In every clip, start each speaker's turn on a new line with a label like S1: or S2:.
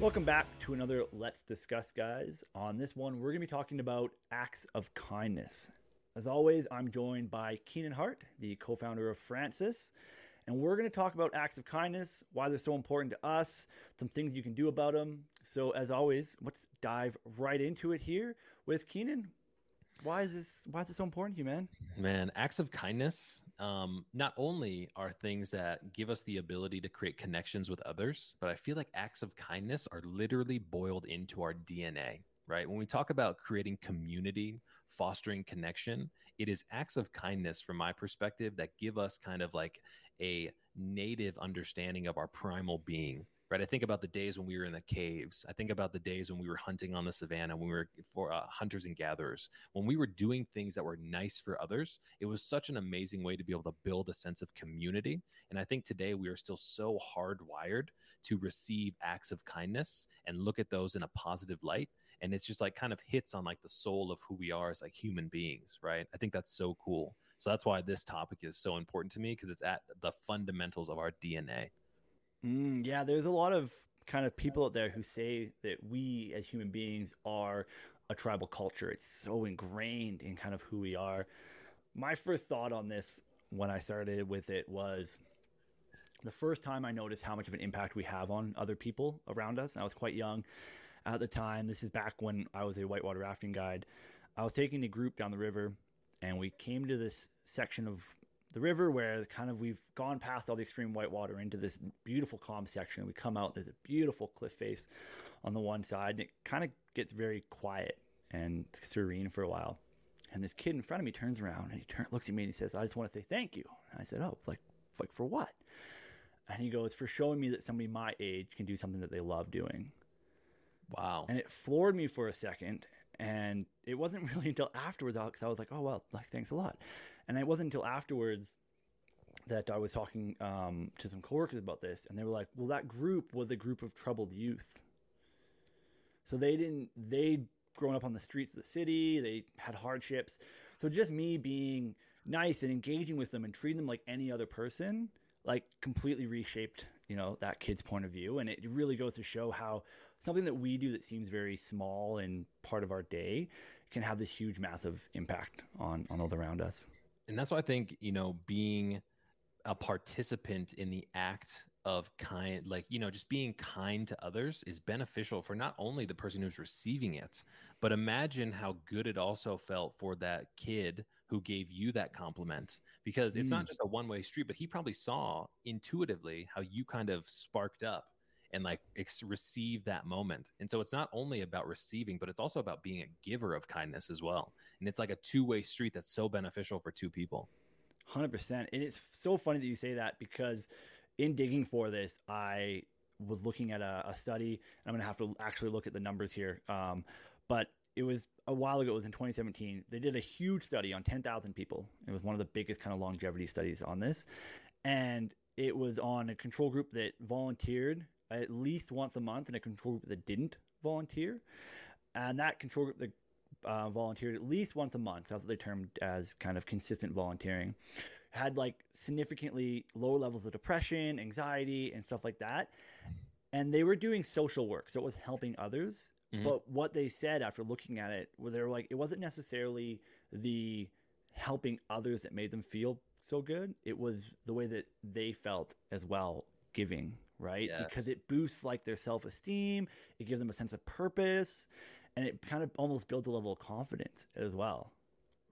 S1: Welcome back to another Let's Discuss, guys. On this one, we're going to be talking about acts of kindness. As always, I'm joined by Keenan Hart, the co founder of FRANSiS, and we're going to talk about acts of kindness, why they're so important to us, some things you can do about them. So, as always, let's dive right into it here with Keenan. Why is this? Why is it so important to you, man?
S2: Man, acts of kindness um, not only are things that give us the ability to create connections with others, but I feel like acts of kindness are literally boiled into our DNA. Right. When we talk about creating community, fostering connection, it is acts of kindness, from my perspective, that give us kind of like a native understanding of our primal being right? I think about the days when we were in the caves. I think about the days when we were hunting on the savannah, when we were for uh, hunters and gatherers, when we were doing things that were nice for others. It was such an amazing way to be able to build a sense of community. And I think today we are still so hardwired to receive acts of kindness and look at those in a positive light. And it's just like kind of hits on like the soul of who we are as like human beings, right? I think that's so cool. So that's why this topic is so important to me because it's at the fundamentals of our DNA.
S1: Mm, yeah, there's a lot of kind of people out there who say that we as human beings are a tribal culture. It's so ingrained in kind of who we are. My first thought on this when I started with it was the first time I noticed how much of an impact we have on other people around us. I was quite young at the time. This is back when I was a whitewater rafting guide. I was taking a group down the river and we came to this section of the river where kind of we've gone past all the extreme whitewater into this beautiful calm section. We come out, there's a beautiful cliff face on the one side, and it kind of gets very quiet and serene for a while. And this kid in front of me turns around and he turn, looks at me and he says, I just want to say thank you. And I said, Oh, like, like for what? And he goes, For showing me that somebody my age can do something that they love doing.
S2: Wow.
S1: And it floored me for a second. And it wasn't really until afterwards, because I was like, oh, well, like, thanks a lot. And it wasn't until afterwards that I was talking um, to some coworkers about this. And they were like, well, that group was a group of troubled youth. So they didn't, they'd grown up on the streets of the city, they had hardships. So just me being nice and engaging with them and treating them like any other person like completely reshaped you know that kid's point of view and it really goes to show how something that we do that seems very small and part of our day can have this huge massive impact on on all around us
S2: and that's why i think you know being a participant in the act of kind like you know just being kind to others is beneficial for not only the person who's receiving it but imagine how good it also felt for that kid who gave you that compliment because it's mm. not just a one way street but he probably saw intuitively how you kind of sparked up and like ex- receive that moment and so it's not only about receiving but it's also about being a giver of kindness as well and it's like a two way street that's so beneficial for two people
S1: 100% and it's so funny that you say that because in digging for this, I was looking at a, a study, I'm going to have to actually look at the numbers here. Um, but it was a while ago, it was in 2017. They did a huge study on 10,000 people. It was one of the biggest kind of longevity studies on this. And it was on a control group that volunteered at least once a month and a control group that didn't volunteer. And that control group that uh, volunteered at least once a month. That's what they termed as kind of consistent volunteering. Had like significantly lower levels of depression, anxiety, and stuff like that. And they were doing social work, so it was helping others. Mm-hmm. But what they said after looking at it, where they were like, it wasn't necessarily the helping others that made them feel so good. It was the way that they felt as well giving, right? Yes. Because it boosts like their self esteem, it gives them a sense of purpose, and it kind of almost builds a level of confidence as well.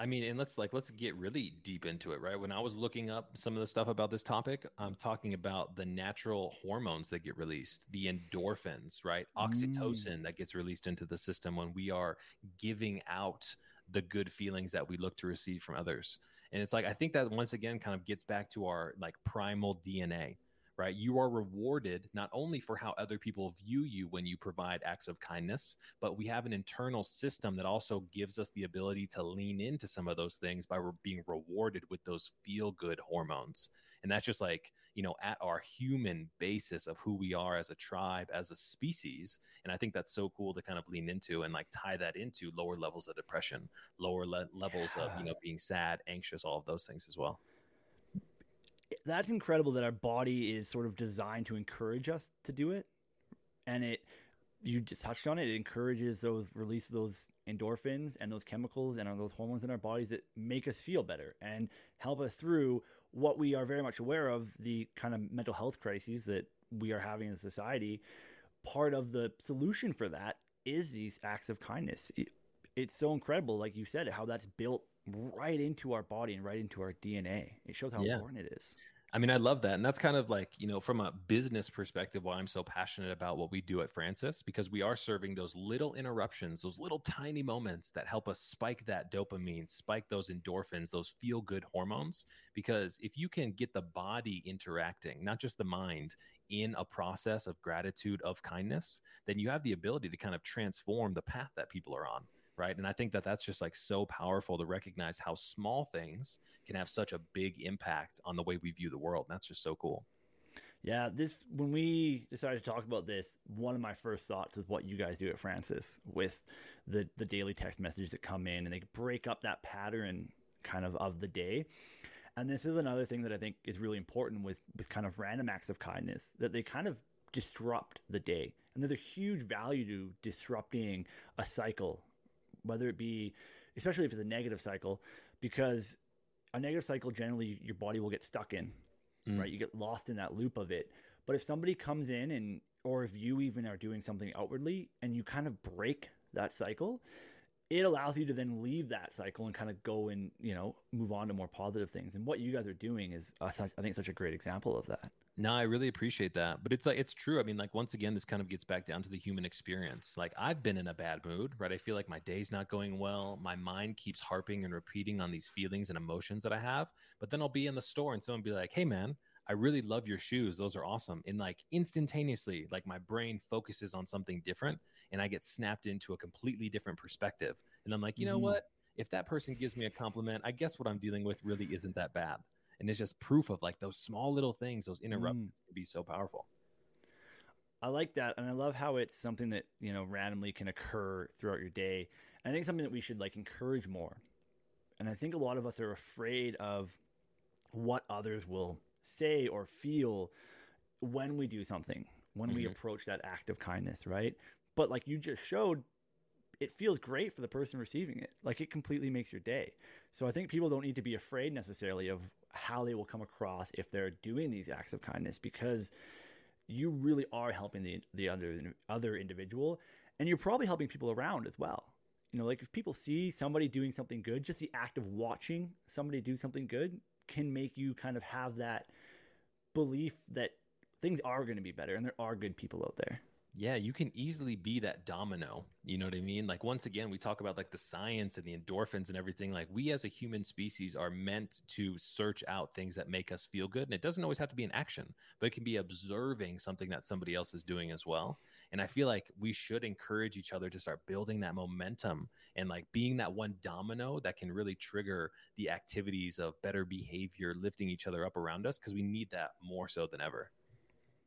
S2: I mean, and let's like let's get really deep into it, right? When I was looking up some of the stuff about this topic, I'm talking about the natural hormones that get released, the endorphins, right? Oxytocin mm. that gets released into the system when we are giving out the good feelings that we look to receive from others. And it's like I think that once again kind of gets back to our like primal DNA right? You are rewarded not only for how other people view you when you provide acts of kindness, but we have an internal system that also gives us the ability to lean into some of those things by re- being rewarded with those feel good hormones. And that's just like, you know, at our human basis of who we are as a tribe, as a species. And I think that's so cool to kind of lean into and like tie that into lower levels of depression, lower le- levels yeah. of, you know, being sad, anxious, all of those things as well
S1: that's incredible that our body is sort of designed to encourage us to do it. And it, you just touched on it. It encourages those release of those endorphins and those chemicals and those hormones in our bodies that make us feel better and help us through what we are very much aware of the kind of mental health crises that we are having in society. Part of the solution for that is these acts of kindness. It's so incredible, like you said, how that's built right into our body and right into our DNA. It shows how yeah. important it is.
S2: I mean, I love that. And that's kind of like, you know, from a business perspective, why I'm so passionate about what we do at FRANSiS, because we are serving those little interruptions, those little tiny moments that help us spike that dopamine, spike those endorphins, those feel good hormones. Because if you can get the body interacting, not just the mind, in a process of gratitude, of kindness, then you have the ability to kind of transform the path that people are on right? And i think that that's just like so powerful to recognize how small things can have such a big impact on the way we view the world and that's just so cool.
S1: Yeah this when we decided to talk about this one of my first thoughts was what you guys do at FRANSiS with the the daily text messages that come in and they break up that pattern kind of of the day. And this is another thing that i think is really important with with kind of random acts of kindness that they kind of disrupt the day. And there's a huge value to disrupting a cycle whether it be, especially if it's a negative cycle, because a negative cycle generally your body will get stuck in, mm. right? You get lost in that loop of it. But if somebody comes in and, or if you even are doing something outwardly and you kind of break that cycle, it allows you to then leave that cycle and kind of go and you know move on to more positive things and what you guys are doing is uh, i think such a great example of that
S2: no, I really appreciate that. But it's like it's true. I mean, like once again, this kind of gets back down to the human experience. Like I've been in a bad mood, right? I feel like my day's not going well. My mind keeps harping and repeating on these feelings and emotions that I have. But then I'll be in the store and someone be like, "Hey, man." I really love your shoes. Those are awesome. And like instantaneously, like my brain focuses on something different and I get snapped into a completely different perspective. And I'm like, you know mm-hmm. what? If that person gives me a compliment, I guess what I'm dealing with really isn't that bad and it's just proof of like those small little things those interruptions mm. can be so powerful
S1: i like that and i love how it's something that you know randomly can occur throughout your day and i think something that we should like encourage more and i think a lot of us are afraid of what others will say or feel when we do something when mm-hmm. we approach that act of kindness right but like you just showed it feels great for the person receiving it. Like it completely makes your day. So I think people don't need to be afraid necessarily of how they will come across if they're doing these acts of kindness because you really are helping the the other other individual and you're probably helping people around as well. You know, like if people see somebody doing something good, just the act of watching somebody do something good can make you kind of have that belief that things are going to be better and there are good people out there.
S2: Yeah, you can easily be that domino. You know what I mean? Like once again, we talk about like the science and the endorphins and everything. Like we as a human species are meant to search out things that make us feel good. And it doesn't always have to be an action, but it can be observing something that somebody else is doing as well. And I feel like we should encourage each other to start building that momentum and like being that one domino that can really trigger the activities of better behavior, lifting each other up around us because we need that more so than ever.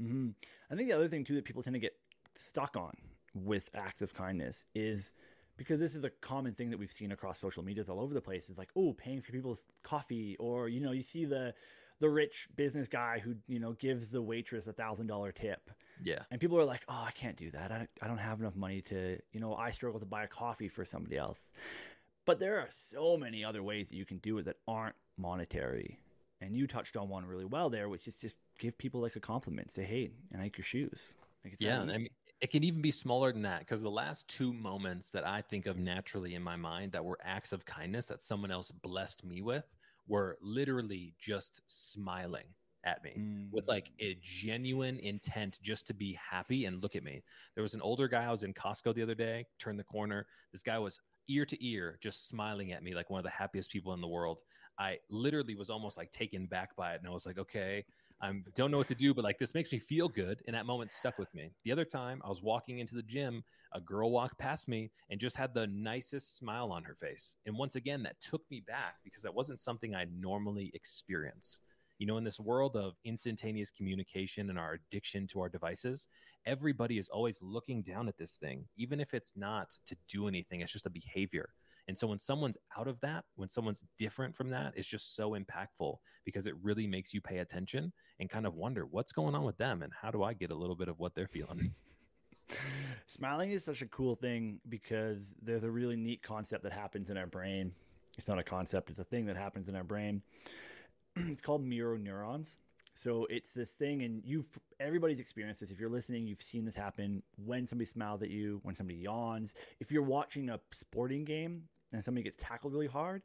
S1: Mm-hmm. I think the other thing too that people tend to get stuck on with acts of kindness is because this is a common thing that we've seen across social medias all over the place. It's like oh paying for people's coffee or you know you see the the rich business guy who you know gives the waitress a thousand dollar tip.
S2: Yeah.
S1: And people are like oh i can't do that. I, I don't have enough money to you know i struggle to buy a coffee for somebody else. But there are so many other ways that you can do it that aren't monetary. And you touched on one really well there which is just give people like a compliment. Say hey i like your shoes. Like
S2: yeah i mean it can even be smaller than that because the last two moments that I think of naturally in my mind that were acts of kindness that someone else blessed me with were literally just smiling at me mm. with like a genuine intent just to be happy and look at me. There was an older guy I was in Costco the other day, turned the corner. This guy was ear to ear just smiling at me like one of the happiest people in the world. I literally was almost like taken back by it and I was like, okay, I don't know what to do, but like this makes me feel good. And that moment stuck with me. The other time I was walking into the gym, a girl walked past me and just had the nicest smile on her face. And once again, that took me back because that wasn't something I normally experience. You know, in this world of instantaneous communication and our addiction to our devices, everybody is always looking down at this thing, even if it's not to do anything, it's just a behavior. And so when someone's out of that, when someone's different from that, it's just so impactful because it really makes you pay attention and kind of wonder what's going on with them and how do I get a little bit of what they're feeling.
S1: Smiling is such a cool thing because there's a really neat concept that happens in our brain. It's not a concept, it's a thing that happens in our brain. it's called mirror neurons. So it's this thing, and you've everybody's experienced this. If you're listening, you've seen this happen when somebody smiles at you, when somebody yawns. If you're watching a sporting game and somebody gets tackled really hard,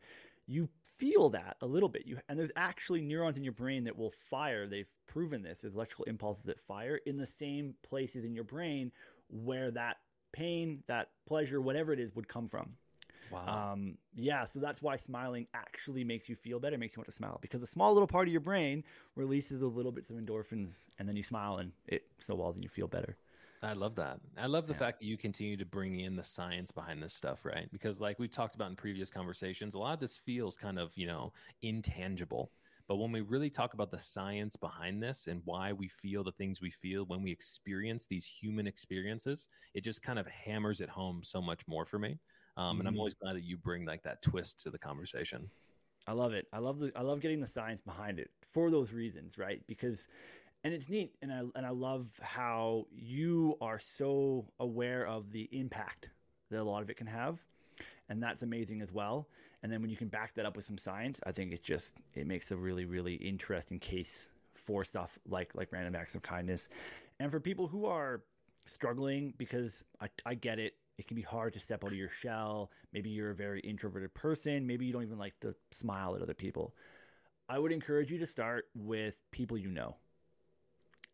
S1: you feel that a little bit. You and there's actually neurons in your brain that will fire. They've proven this. There's electrical impulses that fire in the same places in your brain where that pain, that pleasure, whatever it is, would come from.
S2: Wow.
S1: Um, yeah, so that's why smiling actually makes you feel better, makes you want to smile because a small little part of your brain releases those little bits of endorphins, and then you smile and it snowballs and you feel better.
S2: I love that. I love the
S1: Yeah.
S2: fact that you continue to bring in the science behind this stuff, right? Because, like we've talked about in previous conversations, a lot of this feels kind of, you know, intangible. But when we really talk about the science behind this and why we feel the things we feel when we experience these human experiences, it just kind of hammers it home so much more for me. Um, And I'm
S1: Mhm.
S2: always glad that you bring like that twist to the conversation.
S1: I love it. I love the I love getting the science behind it for those reasons, right? Because and it's neat and I and I love how you are so aware of the impact that a lot of it can have. And that's amazing as well. And then when you can back that up with some science, I think it's just it makes a really, really interesting case for stuff like like random acts of kindness. And for people who are struggling because I, I get it it can be hard to step out of your shell. Maybe you're a very introverted person. Maybe you don't even like to smile at other people. I would encourage you to start with people you know.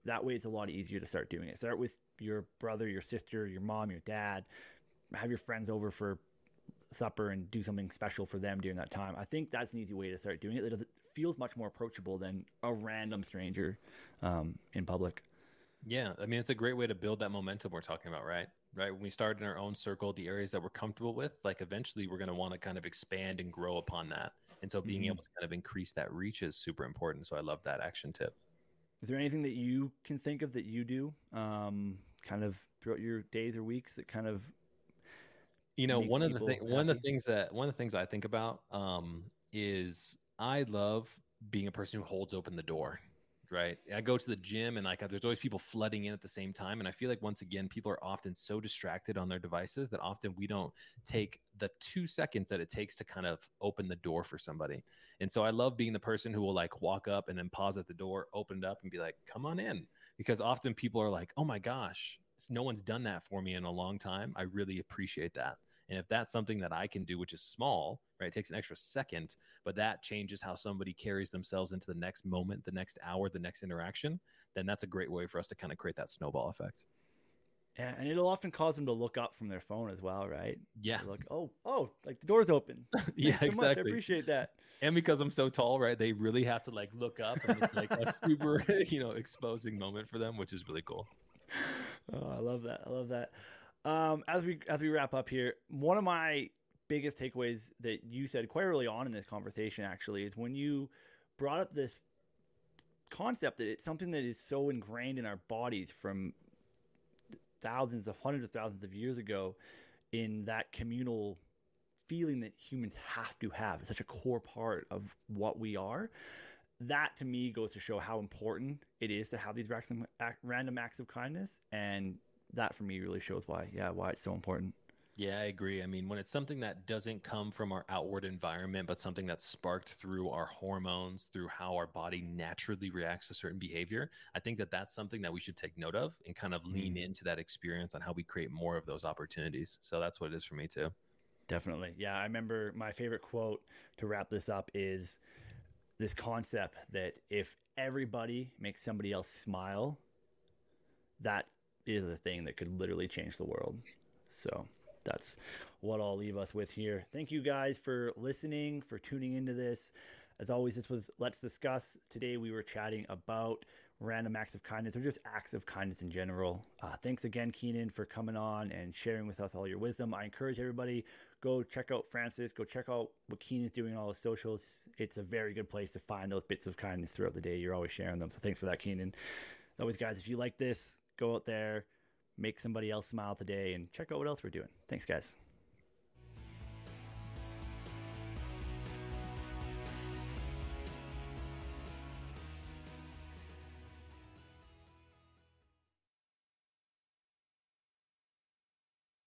S1: That way it's a lot easier to start doing it. Start with your brother your sister your mom your dad. Have your friends over for supper and do something special for them during that time. I think that's an easy way to start doing it. It feels much more approachable than a random stranger um, in public.
S2: Yeah, I mean it's a great way to build that momentum we're talking about, right? Right. When we start in our own circle, the areas that we're comfortable with, like eventually we're going to want to kind of expand and grow upon that. And so being
S1: Mhm.
S2: able to kind of increase that reach is super important. So I love that action tip.
S1: Is there anything that you can think of that you do, um, kind of throughout your days or weeks that kind of
S2: You know, one of the thing, one of the things that one of the things I think about um, is I love being a person who holds open the door. Right. I go to the gym and like there's always people flooding in at the same time. And I feel like once again, people are often so distracted on their devices that often we don't take the two seconds that it takes to kind of open the door for somebody. And so I love being the person who will like walk up and then pause at the door, open it up and be like, come on in. Because often people are like, oh my gosh, no one's done that for me in a long time. I really appreciate that. And if that's something that I can do, which is small, right, it takes an extra second, but that changes how somebody carries themselves into the next moment, the next hour, the next interaction, then that's a great way for us to kind of create that snowball effect.
S1: Yeah, and it'll often cause them to look up from their phone as well, right?
S2: Yeah.
S1: They're like, oh, oh, like the door's open.
S2: yeah,
S1: so much. I
S2: exactly.
S1: appreciate that.
S2: and because I'm so tall, right, they really have to like look up and it's like a super, you know, exposing moment for them, which is really cool.
S1: Oh, I love that. I love that. Um, as we as we wrap up here, one of my biggest takeaways that you said quite early on in this conversation actually is when you brought up this concept that it's something that is so ingrained in our bodies from thousands of hundreds of thousands of years ago in that communal feeling that humans have to have. It's such a core part of what we are. That to me goes to show how important it is to have these random, random acts of kindness and that for me really shows why yeah why it's so important
S2: Yeah, I agree. I mean, when it's something that doesn't come from our outward environment, but something that's sparked through our hormones, through how our body naturally reacts to certain behavior, I think that that's something that we should take note of and kind of lean mm-hmm. into that experience on how we create more of those opportunities. So that's what it is for me too.
S1: definitely yeah i remember my favorite quote to wrap this up is this concept that if everybody makes somebody else smile that is a thing that could literally change the world so that's what I'll leave us with here. Thank you guys for listening, for tuning into this. As always, this was Let's Discuss. Today we were chatting about random acts of kindness or just acts of kindness in general. Uh, thanks again, Keenan, for coming on and sharing with us all your wisdom. I encourage everybody go check out FRANSiS, go check out what Keenan's doing on all his socials. It's a very good place to find those bits of kindness throughout the day. You're always sharing them. So thanks for that, Keenan. As always, guys, if you like this, go out there, make somebody else smile today, and check out what else we're doing. Thanks, guys.